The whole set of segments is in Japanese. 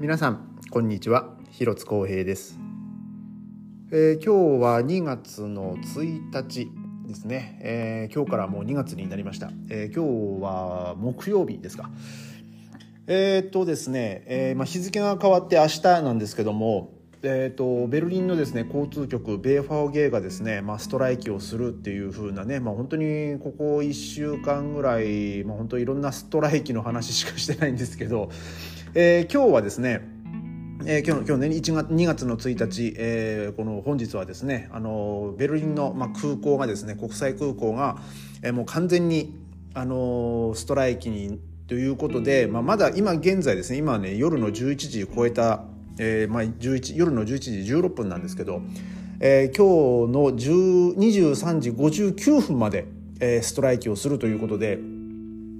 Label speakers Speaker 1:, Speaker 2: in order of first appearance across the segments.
Speaker 1: 皆さんこんにちは。広津光平です、えー、今日は2月の1日ですね、えー、今日からもう2月になりました、えー、今日は木曜日ですか。えー、っとですね、えまあ、日付が変わって明日なんですけどもえーと、ベルリンのですね交通局ベーファーゲーがですね、まあ、ストライキをするっていう風なね、まあ、本当にここ1週間ぐらい、まあ、本当いろんなストライキの話しかしてないんですけど、えー、今日はですねえー、今日今日ね1月2月の1日、えー、この本日はですねあのベルリンの、まあ、空港がですね国際空港が、えー、もう完全にあのストライキにということで、まあ、まだ今現在ですね今ね夜の11時超えたえーまあ、11夜の11時16分なんですけど、えー、今日の23時59分まで、えー、ストライキをするということで、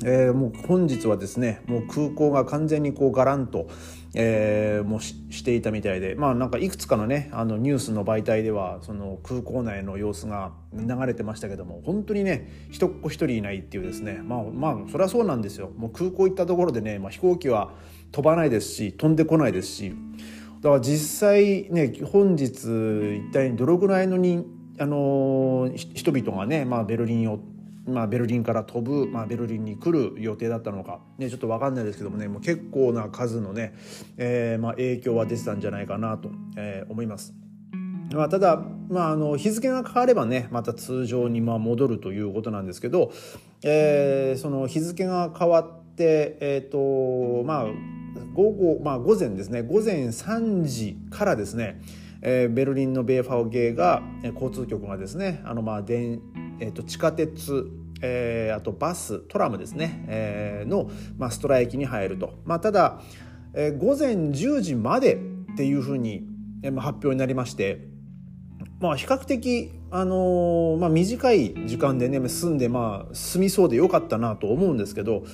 Speaker 1: えー、もう本日はですねもう空港が完全にこうガランと、えー、もししていたみたいでまあなんかいくつかのねあのニュースの媒体ではその空港内の様子が流れてましたけども本当にね一っ子一人いないっていうですねまあまあそりゃそうなんですよ。もう空港行ったところでね、まあ、飛行機は飛ばないですし飛んでこないですしだから実際ね本日一体どのぐらいのにあの人々がね、まあ、ベルリンをまあ、ベルリンから飛ぶ、まあ、ベルリンに来る予定だったのか、ね、ちょっと分かんないですけどもねもう結構な数のね、えーまあ、影響は出てたんじゃないかなと、えー、思います。まあ、ただ、まあ、あの日付が変わればねまた通常にまあ戻るということなんですけど、えー、その日付が変わって、えーとまあ、午後、まあ、午前ですね。午前3時からですね、えー、ベルリンのベーファーゲーが交通局がですねあの、まあ電えーと、地下鉄えー、あとバストラムですね、えー、の、まあ、ストライキに入ると、まあ、ただ、えー、午前10時までっていうふうに、えーまあ、発表になりまして、まあ、比較的、あのー、まあ、短い時間でね済んで、まあ、済みそうでよかったなと思うんですけど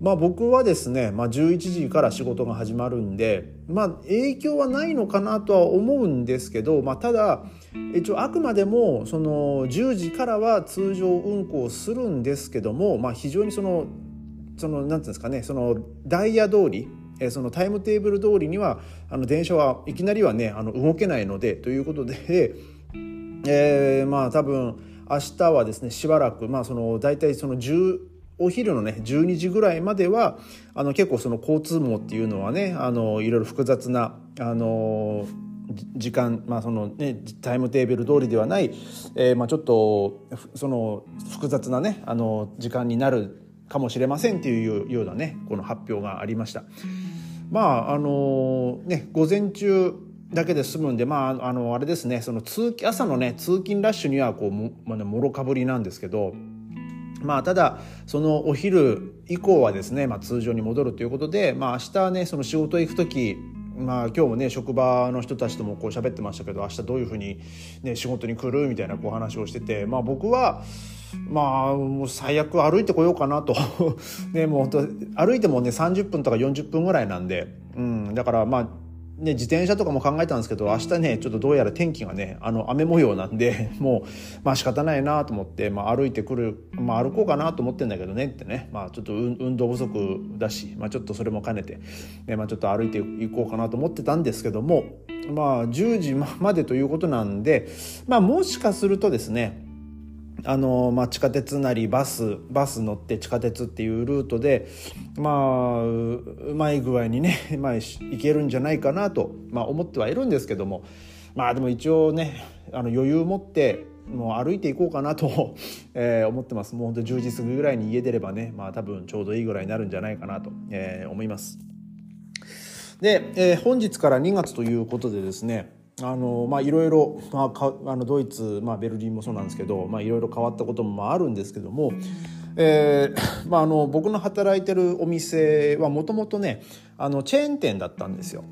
Speaker 1: まあ、僕はですね、まあ、11時から仕事が始まるんで、まあ、影響はないのかなとは思うんですけど、まあ、ただ一応あくまでもその10時からは通常運行するんですけども、まあ、非常にそのそのなんていうんですかねそのダイヤ通りそのタイムテーブル通りにはあの電車はいきなりはねあの動けないのでということで、えー、まあ多分明日はですねしばらくまあその大体その10お昼のね12時ぐらいまではあの結構その交通網っていうのはねあのいろいろ複雑なあの時間、まあそのね、タイムテーブル通りではない、えーまあ、ちょっとその複雑なねあの時間になるかもしれませんっていうようなねこの発表がありました。まああのね午前中だけで済むんでまああのあれですねその通朝のね通勤ラッシュにはこうも,、まあね、もろかぶりなんですけどまあ、ただそのお昼以降はですね、まあ、通常に戻るということで、まあ、明日ねその仕事行く時まあ、今日もね職場の人たちともこう喋ってましたけど明日どういうふうに、ね、仕事に来るみたいなこう話をしてて、まあ、僕はまあもう最悪歩いてこようかなと。ねもう本当歩いてもね30分とか40分ぐらいなんで、うん、だからまあね、自転車とかも考えたんですけど明日ねちょっとどうやら天気がねあの雨模様なんで もうまあ仕方ないなと思って、まあ、歩いてくる、まあ、歩こうかなと思ってんだけどねってね、まあ、ちょっと運動不足だし、まあ、ちょっとそれも兼ねて、ねまあ、ちょっと歩いていこうかなと思ってたんですけどもまあ10時までということなんで、まあ、もしかするとですねあのまあ、地下鉄なりバスバス乗って地下鉄っていうルートでまあうまい具合にね、まあ、行けるんじゃないかなと、まあ、思ってはいるんですけどもまあでも一応ねあの余裕持ってもう歩いていこうかなと、えー、思ってます。もうほんと10時過ぎぐらいに家出ればねまあ多分ちょうどいいぐらいになるんじゃないかなと、えー、思います。で、えー、本日から2月ということでですねあのまあいろいろ、まあ、かあのドイツ、まあ、ベルリンもそうなんですけど、まあ、いろいろ変わったこともまああるんですけども、えー まあ、あの僕の働いてるお店はもともとねあのチェーン店だったんですよ。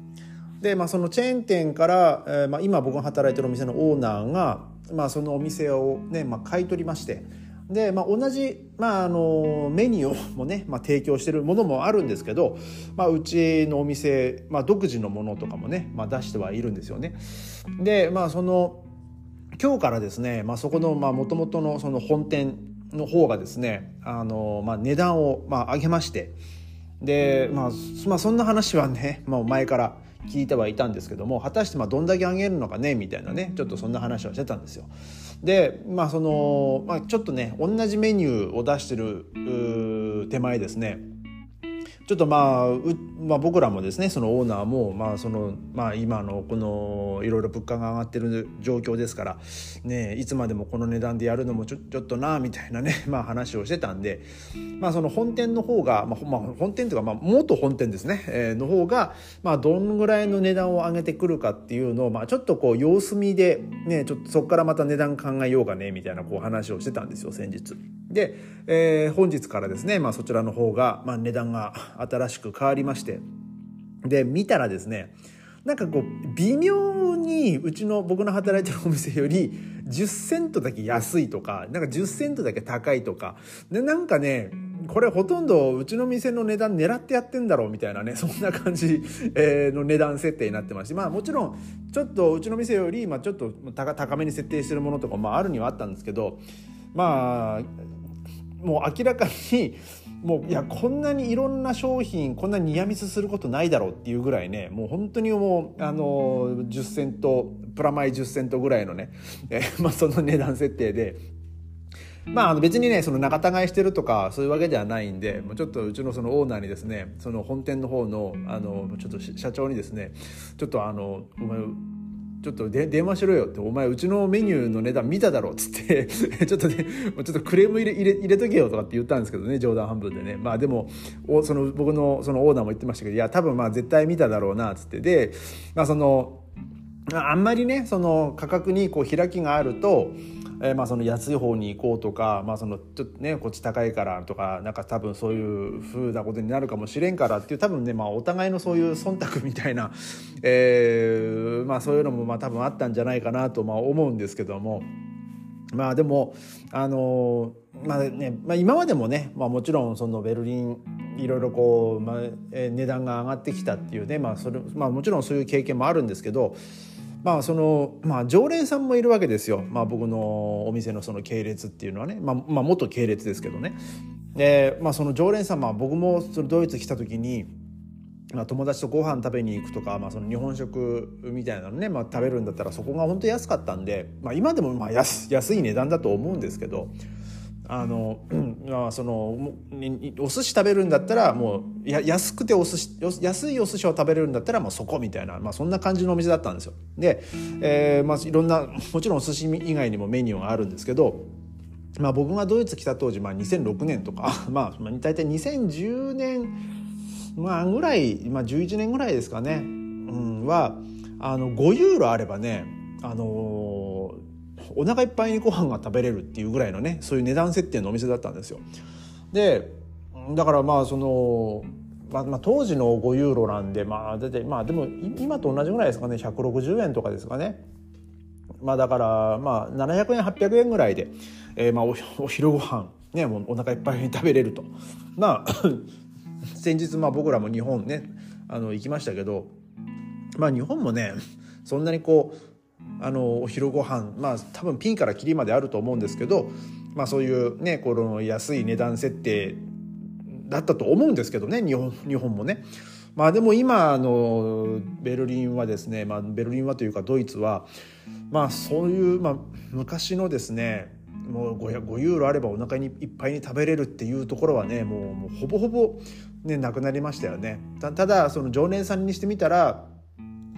Speaker 1: で、まあ、そのチェーン店から、えーまあ、今僕が働いてるお店のオーナーが、まあ、そのお店をね、まあ、買い取りまして。で、まあ、同じ、まあ、あのメニューもね、まあ、提供してるものもあるんですけど、まあ、うちのお店、まあ、独自のものとかもね、まあ、出してはいるんですよね。で、まあ、その今日からですね、まあ、そこのもともとのその本店の方がですねあの、まあ、値段をまあ上げましてで、まあ、まあそんな話はね、まあ、前から聞いてはいたんですけども果たしてまあどんだけ上げるのかねみたいなねちょっとそんな話をしてたんですよ。でまあその、まあ、ちょっとね同じメニューを出してる手前ですねちょっとまあまあ、僕らもですねそのオーナーも、まあそのまあ、今のこのいろいろ物価が上がってる状況ですから、ね、いつまでもこの値段でやるのもちょちょっとなみたいなね、まあ、話をしてたんで、まあ、その本店の方が、まあまあ、本店というか、まあ、元本店ですね、えー、の方が、まあ、どんぐらいの値段を上げてくるかっていうのを、まあ、ちょっとこう様子見で、ね、ちょっとそこからまた値段考えようかねみたいなこう話をしてたんですよ先日。で、えー、本日からですね、まあ、そちらの方が、まあ、値段が新しく変わりましてで見たらですねなんかこう微妙にうちの僕の働いてるお店より10セントだけ安いとかなんか10セントだけ高いとかでなんかねこれほとんどうちの店の値段狙ってやってんだろうみたいなねそんな感じの値段設定になってましてまあもちろんちょっとうちの店よりまあちょっと高めに設定してるものとかもあるにはあったんですけどまあもう明らかにもういやこんなにいろんな商品こんなにニアミスすることないだろうっていうぐらいねもう本当にもうあの10セントプラマイ10セントぐらいのね、え まあ、その値段設定で。まあ、あの別にねその仲違いしてるとかそういうわけではないんでもうちょっとうちのそのオーナーにですねその本店の方のあのちょっと社長にですねちょっとあのお前ちょっとで電話しろよって、お前うちのメニューの値段見ただろっつって ちょっとね、ちょっとクレーム入れ入れ入れとけよとかって言ったんですけどね、冗談半分でね。まあでも、おその僕のそのオーナーも言ってましたけど、いや、多分まあ絶対見ただろうなっ、つって。で、まあその、あんまりね、その価格にこう開きがあると、えー、まあその安い方に行こうとか、まあ、そのちょっとねこっち高いからとかなんか多分そういうふうなことになるかもしれんからっていう多分ね、まあ、お互いのそういう忖度みたいな、えーまあ、そういうのもまあ多分あったんじゃないかなとまあ思うんですけども。まあでもあのまあねまあ、今までもね、まあ、もちろんそのベルリンいろいろこう、まあ、値段が上がってきたっていうね、まあそれまあ、もちろんそういう経験もあるんですけどまあそのまあ常連さんもいるわけですよ、まあ、僕のお店のその系列っていうのはね、まあ、まあ元系列ですけどね。で、まあ、その常連さん、まあ、僕もそのドイツ来た時に、まあ、友達とご飯食べに行くとか、まあ、その日本食みたいなのね、まあ、食べるんだったらそこが本当安かったんで、まあ、今でもまあ安安い値段だと思うんですけどあの、まあ、そのお寿司食べるんだったらもうや安くてお寿司安いお寿司を食べれるんだったらもうそこみたいな、まあ、そんな感じのお店だったんですよ。で、えーまあ、いろんなもちろんお寿司以外にもメニューがあるんですけど、まあ、僕がドイツ来た当時、まあ、2006年とか、まあ、大体2010年、まあ、ぐらい、まあ、11年ぐらいですかね、うん、はあの5ユーロあればねあのお腹いっぱいにご飯が食べれるっていうぐらいのねそういう値段設定のお店だったんですよ。でだからまあそのまあ、まあ当時の5ユーロなんでまあ出てまあでも今と同じぐらいですかね160円とかですかね。まあだからまあ700円800円ぐらいで、えー、まあお お昼ご飯ねもうお腹いっぱいに食べれると。まあ 先日まあ僕らも日本ねあの行きましたけどまあ日本もねそんなにこうあのお昼ご飯まあ多分ピンからキリまであると思うんですけど、まあ、そういうねこの安い値段設定だったと思うんですけどね日本日本もね。まあでも今のベルリンはですね、まあ、ベルリンはというかドイツはまあそういう、まあ、昔のですねもう 5, 5ユーロあればお腹にいっぱいに食べれるっていうところはねもうもうほぼほぼねなくなりましたよね。ただその常連さんにしてみたら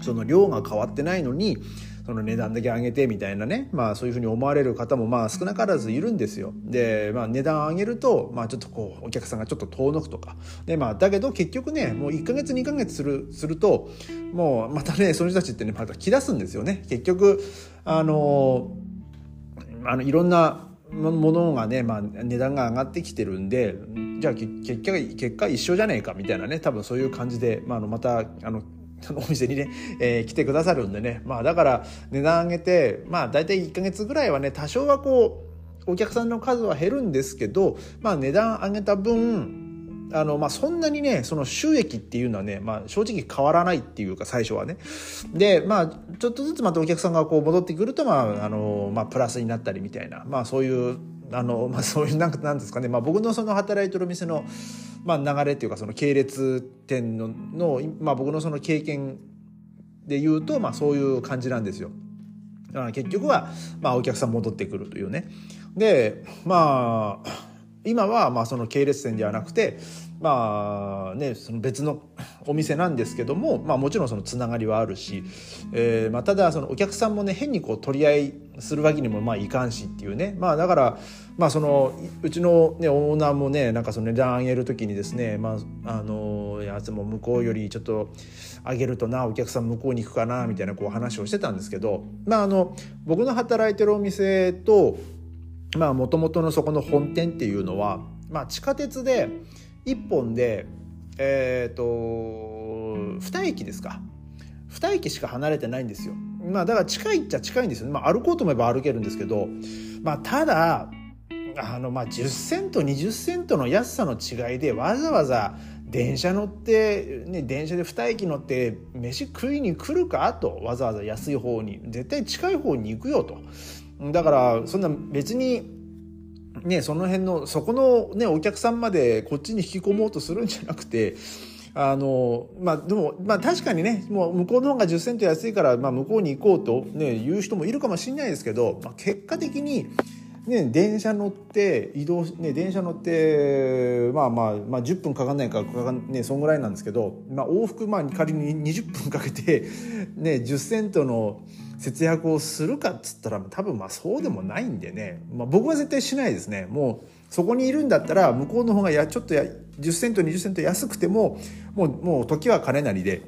Speaker 1: その量が変わってないのにその値段だけ上げてみたいなね、まあそういうふうに思われる方もまあ少なからずいるんですよ。で、まあ値段上げると、まあちょっとこうお客さんがちょっと遠のくとか。で、まあだけど結局ね、もう1ヶ月2ヶ月する、すると、もうまたね、その人たちってね、また来だすんですよね。結局、あの、あのいろんなものがね、まあ、値段が上がってきてるんでじゃあ結果結果一緒じゃねえかみたいなね多分そういう感じで、まあ、あのまたあのお店にね、えー、来てくださるんでね。まあだから値段上げて、まあ大体1ヶ月ぐらいはね、多少はこう、お客さんの数は減るんですけど、まあ値段上げた分、あの、まあ、そんなにね、その収益っていうのはね、まあ、正直変わらないっていうか、最初はね。で、まあ、ちょっとずつまたお客さんがこう戻ってくると、まあ、あの、まあ、プラスになったりみたいな、まあ、そういう、あの、まあ、そういうなんかなんですかね、まあ、僕のその働いてる店の、まあ、流れっていうかその系列店のの、まあ、僕のその経験で言うと、まあ、そういう感じなんですよ。結局は、まあ、お客さん戻ってくるというね。でまあ今はまあその系列店ではなくてまあねその別のお店なんですけども、まあ、もちろんそのつながりはあるし、えーまあ、ただそのお客さんもね変にこう取り合いするわけにもまあいかんしっていうね。まあだからまあそのうちの、ね、オーナーもねなんかその値段上げる時にですねまああのやつも向こうよりちょっと上げるとなお客さん向こうに行くかなみたいなこう話をしてたんですけどまああの僕の働いてるお店ともともとのそこの本店っていうのは、まあ、地下鉄で1本でえっ、ー、と2駅ですか2駅しか離れてないんですよ。まあだから近いっちゃ近いんですよね。まあ歩こうと思えば歩けるんですけど、まあただ、あのまあ10セント20セントの安さの違いでわざわざ電車乗って、ね、電車で2駅乗って飯食いに来るかとわざわざ安い方に絶対近い方に行くよとだからそんな別にねその辺のそこのねお客さんまでこっちに引き込もうとするんじゃなくてあのまあでもまあ確かにねもう向こうの方が10セント安いから、まあ、向こうに行こうと、ね、言う人もいるかもしれないですけど、まあ、結果的にね、電車乗って移動ね電車乗ってまあまあまあ10分かかんないかかかんねそんぐらいなんですけど、まあ、往復まあ仮に20分かけてね10セントの節約をするかっつったら多分まあそうでもないんでね、まあ、僕は絶対しないですね。もうそこにいるんだったら向こうの方がやちょっとや10セント20セント安くてももうもう時は金なりで。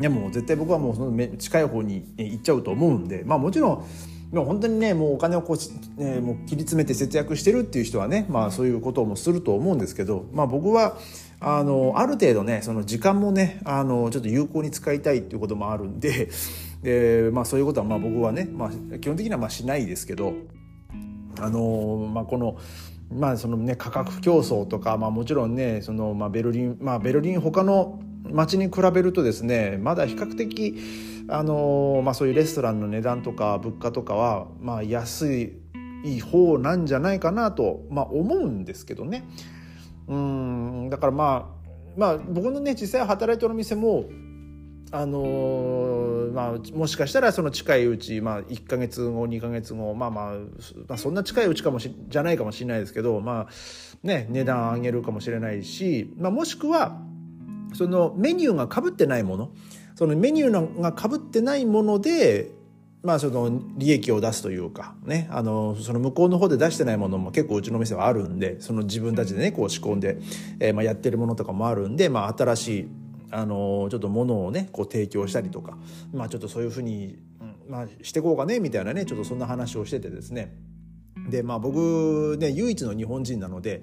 Speaker 1: いやもう絶対僕はもうその近い方に行っちゃうと思うんで。まあもちろんもう本当にねもうお金をこう、えー、もう切り詰めて節約してるっていう人はねまあそういうこともすると思うんですけど、まあ、僕はあのある程度ねその時間もねあのちょっと有効に使いたいっていうこともあるんで で、まあ、そういうことはまあ僕はね、まあ、基本的にはまあしないですけどあの、まあ、この。まあそのね、価格競争とか、まあ、もちろんねその、まあ、ベルリン、まあ、ベルリン他の街に比べるとですねまだ比較的あの、まあ、そういうレストランの値段とか物価とかは、まあ、安い方なんじゃないかなと、まあ、思うんですけどね。うんだからまあまあ僕のね実際働いてる店もあのー、まあ、もしかしたらその近いうち、まあ、1か月後2か月後、まあまあ、まあそんな近いうちかもしじゃないかもしれないですけど、まあね、値段上げるかもしれないし、まあ、もしくはそのメニューがかぶってないものそのメニューがかぶってないものでまあその利益を出すというかねあのその向こうの方で出してないものも結構うちの店はあるんでその自分たちでねこう仕込んで、えー、まあやってるものとかもあるんで、まあ、新しいあのちょっとものをねこう提供したりとかまあちょっとそういうふうに、まあ、してこうかねみたいなねちょっとそんな話をしててですね。でまあ僕ね唯一の日本人なので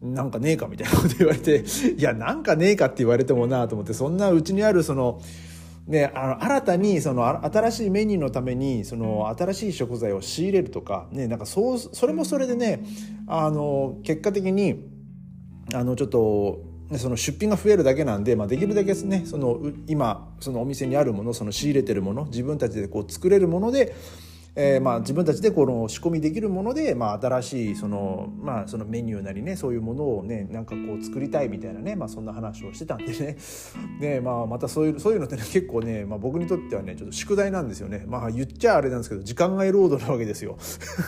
Speaker 1: なんかねえかみたいなこと言われていやなんかねえかって言われてもなと思ってそんなうちにあるそので、あの新たにその新しいメニューのためにその新しい食材を仕入れるとか,、ね、なんかそうそれもそれでねあの結果的にあのちょっとその出品が増えるだけなんで、まあ、できるだけねその今そのお店にあるものその仕入れてるもの自分たちでこう作れるものでえー、まあ自分たちでこの仕込みできるもので、まあ、新しいその,、まあ、そのメニューなりねそういうものをねなんかこう作りたいみたいなね、まあ、そんな話をしてたんでね。ね、まあ、またそういうそういうのってね結構ね、まあ、僕にとってはねちょっと宿題なんですよね。まあ言っちゃあれなんですけど時間外労働なわけですよ。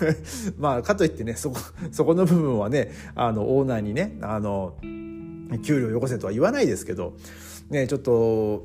Speaker 1: まあかといってねそこそこの部分はねあのオーナーにねあの給料よこせとは言わないですけどねちょっと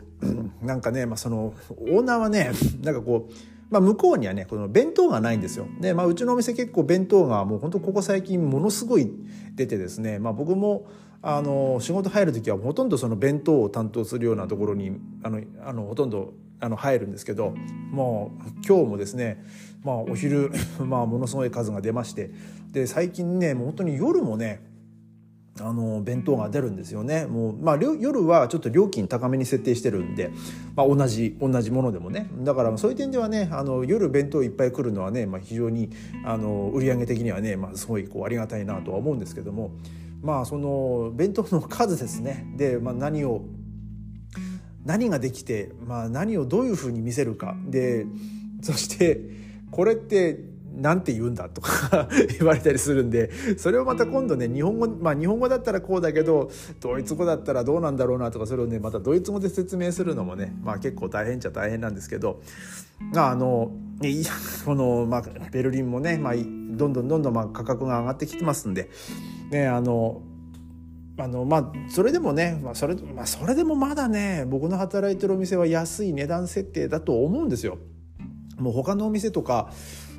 Speaker 1: なんかね、まあ、そのオーナーはねなんかこうまあ、向こうにはねこの弁当がないんですよ。で、まあ、うちのお店結構弁当がもう本当ここ最近ものすごい出てですね、まあ、僕もあの仕事入る時はほとんどその弁当を担当するようなところにあのあのほとんどあの入るんですけどもう今日もですね、まあ、お昼、まあ、ものすごい数が出まして。で最近ねもう本当に夜もねあの弁当が出るんですよね。もう、まあ、夜はちょっと料金高めに設定してるんで、まあ、同じ同じものでもね。だからそういう点ではねあの夜弁当いっぱい来るのはね、まあ、非常にあの売上的にはね、まあ、すごいこうありがたいなとは思うんですけども。まあその弁当の数ですね。で、まあ、何を何ができて、まあ、何をどういうふうに見せるか。でそしてこれってなんて言うんだとか 言われたりするんでそれをまた今度ね日本語まあ日本語だったらこうだけどドイツ語だったらどうなんだろうなとかそれをねまたドイツ語で説明するのもねまあ結構大変っちゃ大変なんですけどあのこの、まあ、ベルリンもね、まあ、どんどんどんどんまあ価格が上がってきてますんで、ね、あのあのまあそれでもね、まあ、それまあ、それでもまだね僕の働いてるお店は安い値段設定だと思うんですよ。もう他のお店とか、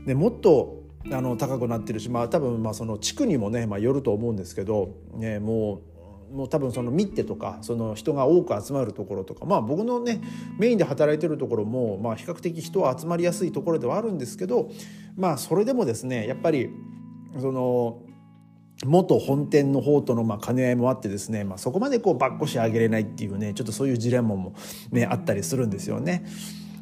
Speaker 1: ね、もっとあの高くなってるし、まあ、多分まあその地区にもね、まあ、よると思うんですけど、ね、もうもう多分そのミッテとかその人が多く集まるところとかまあ僕のねメインで働いてるところもまあ比較的人は集まりやすいところではあるんですけどまあそれでもですねやっぱりその元本店の方とのまあ兼ね合いもあってですね、まあ、そこまでこうばっこし上げれないっていうねちょっとそういうジレンマも、ね、あったりするんですよね。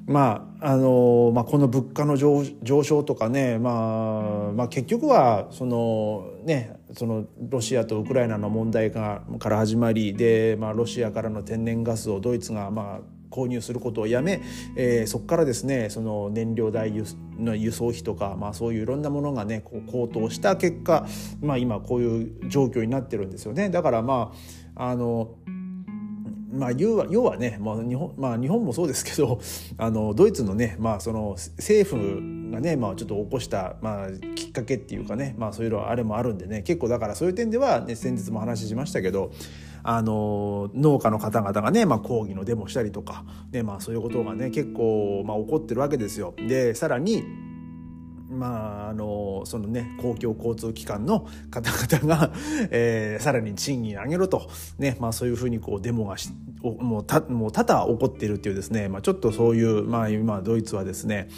Speaker 1: まああのまあ、この物価の上昇とかね、まあ、まあ結局はその、ね、そのロシアとウクライナの問題がから始まりで、まあ、ロシアからの天然ガスをドイツがまあ購入することをやめ、えー、そこからですねその燃料代の輸送費とか、まあ、そういういろんなものがねこう高騰した結果、まあ、今こういう状況になってるんですよね。だからまああのまあ、要は要はね、まあ日本まあ、日本もそうですけど あのドイツのね、まあ、その政府がね、まあ、ちょっと起こした、まあ、きっかけっていうかね、まあ、そういうのあれもあるんでね結構だからそういう点では、ね、先日も話しましたけどあの農家の方々がね、まあ、抗議のデモしたりとか、ねまあ、そういうことがね結構、まあ、起こってるわけですよ。でさらにまあ、あのそのね公共交通機関の方々が、えー、さらに賃金上げろと、ねまあ、そういうふうにこうデモがしもうもう多々起こっているっていうですね、まあ、ちょっとそういう、まあ、今ドイツはですね、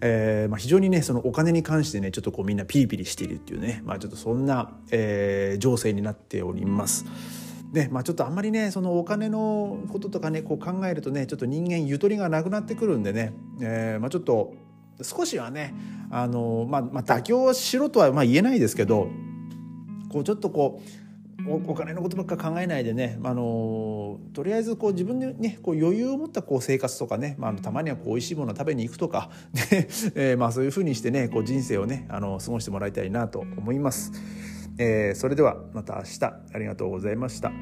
Speaker 1: えーまあ、非常にねそのお金に関してねちょっとこうみんなピリピリしているっていうね、まあ、ちょっとそんな、えー、情勢になっております。ねまあ、ちょっとあんまりねそのお金のこととかねこう考えるとねちょっと人間ゆとりがなくなってくるんでね、えーまあ、ちょっと少しはねあの、まあ、まあ妥協しろとはまあ言えないですけどこうちょっとこうお金のことばっか考えないでね、あのとりあえずこう自分でねこう余裕を持ったこう生活とかね、まあ、たまにはこう美味しいものを食べに行くとか、でえー、まあそういうふうにしてねこう人生をねあの過ごしてもらいたいなと思います。えー、それではまた明日ありがとうございました。